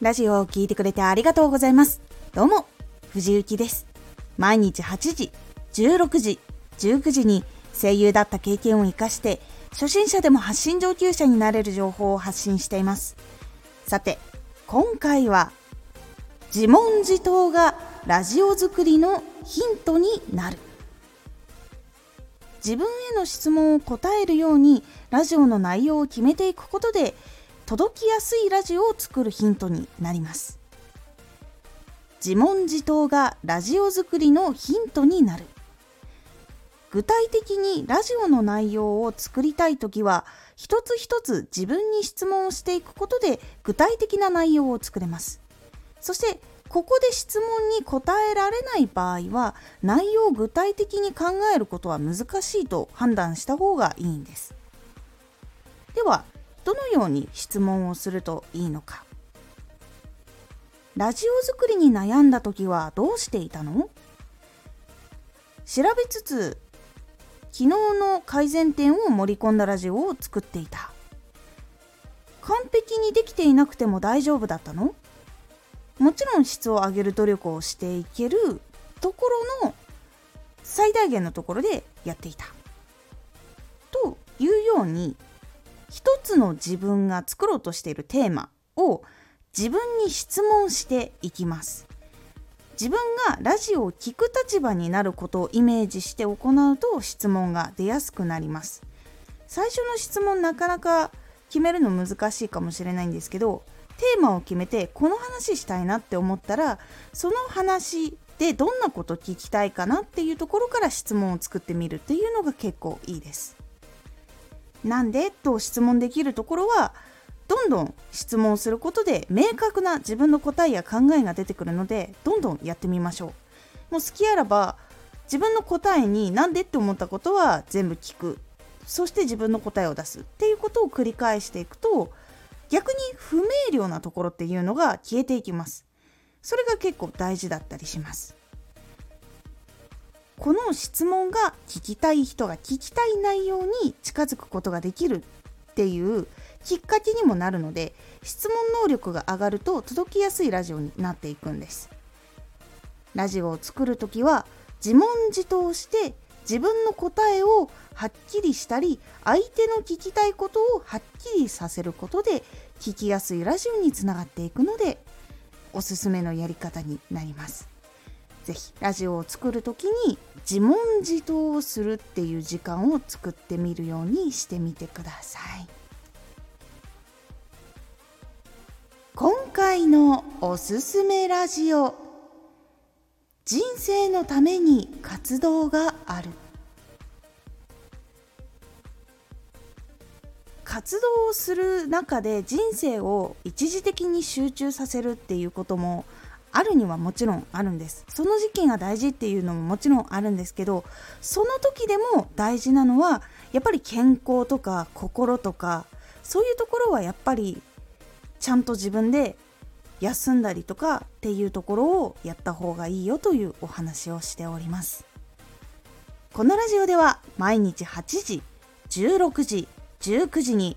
ラジオを聴いてくれてありがとうございます。どうも、藤幸です。毎日8時、16時、19時に声優だった経験を活かして、初心者でも発信上級者になれる情報を発信しています。さて、今回は、自問自答がラジオ作りのヒントになる。自分への質問を答えるようにラジオの内容を決めていくことで届きやすいラジオを作るヒントになります。自問自答がラジオ作りのヒントになる。具体的にラジオの内容を作りたい時は一つ一つ自分に質問をしていくことで具体的な内容を作れます。そしてここで質問に答えられない場合は内容を具体的に考えることは難しいと判断した方がいいんです。どのように質問をするといいのか。ラジオ作りに悩んだ時はどうしていたの？調べつつ昨日の改善点を盛り込んだラジオを作っていた。完璧にできていなくても大丈夫だったの？もちろん質を上げる努力をしていけるところの最大限のところでやっていた。というように一つの自分が作ろうとしているテーマを自分に質問していきます。自分がラジオを聴く立場になることをイメージして行うと質問が出やすくなります。最初の質問なかなか決めるの難しいかもしれないんですけどテーマを決めてこの話したいなって思ったらその話でどんなこと聞きたいかなっていうところから質問を作ってみるっていうのが結構いいです。なんで？と質問できるところはどんどん質問することで明確な自分の答えや考えが出てくるのでどんどんやってみましょう。もう好きあらば自分の答えになんでって思ったことは全部聞く。そして自分の答えを出すっていうことを繰り返していくと逆に不明瞭なところっていうのが消えていきます。それが結構大事だったりします。この質問が聞きたい人が聞きたい内容に近づくことができるっていうきっかけにもなるので質問能力が上がると届きやすいラジオになっていくんです。ラジオを作る時は自問自答して自分の答えをはっきりしたり相手の聞きたいことをはっきりさせることで聞きやすいラジオにつながっていくのでおすすめのやり方になります。ぜひラジオを作る時に自問自答をするっていう時間を作ってみるようにしてみてください。今回のおすすめラジオ。人生のために活動がある。活動をする中で人生を一時的に集中させるっていうこともあるにはもちろんあるんです。その時期が大事っていうのももちろんあるんですけどその時でも大事なのはやっぱり健康とか心とかそういうところはやっぱりちゃんと自分で休んだりとかっていうところをやった方がいいよというお話をしております。このラジオでは毎日8時16時19時に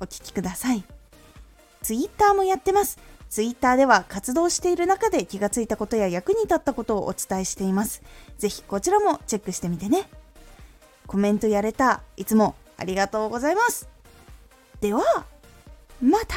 お聴きください。ツイッターもやってます。ツイッターでは活動している中で気がついたことや役に立ったことをお伝えしています。ぜひこちらもチェックしてみてね。コメントやれた、いつもありがとうございます。では、また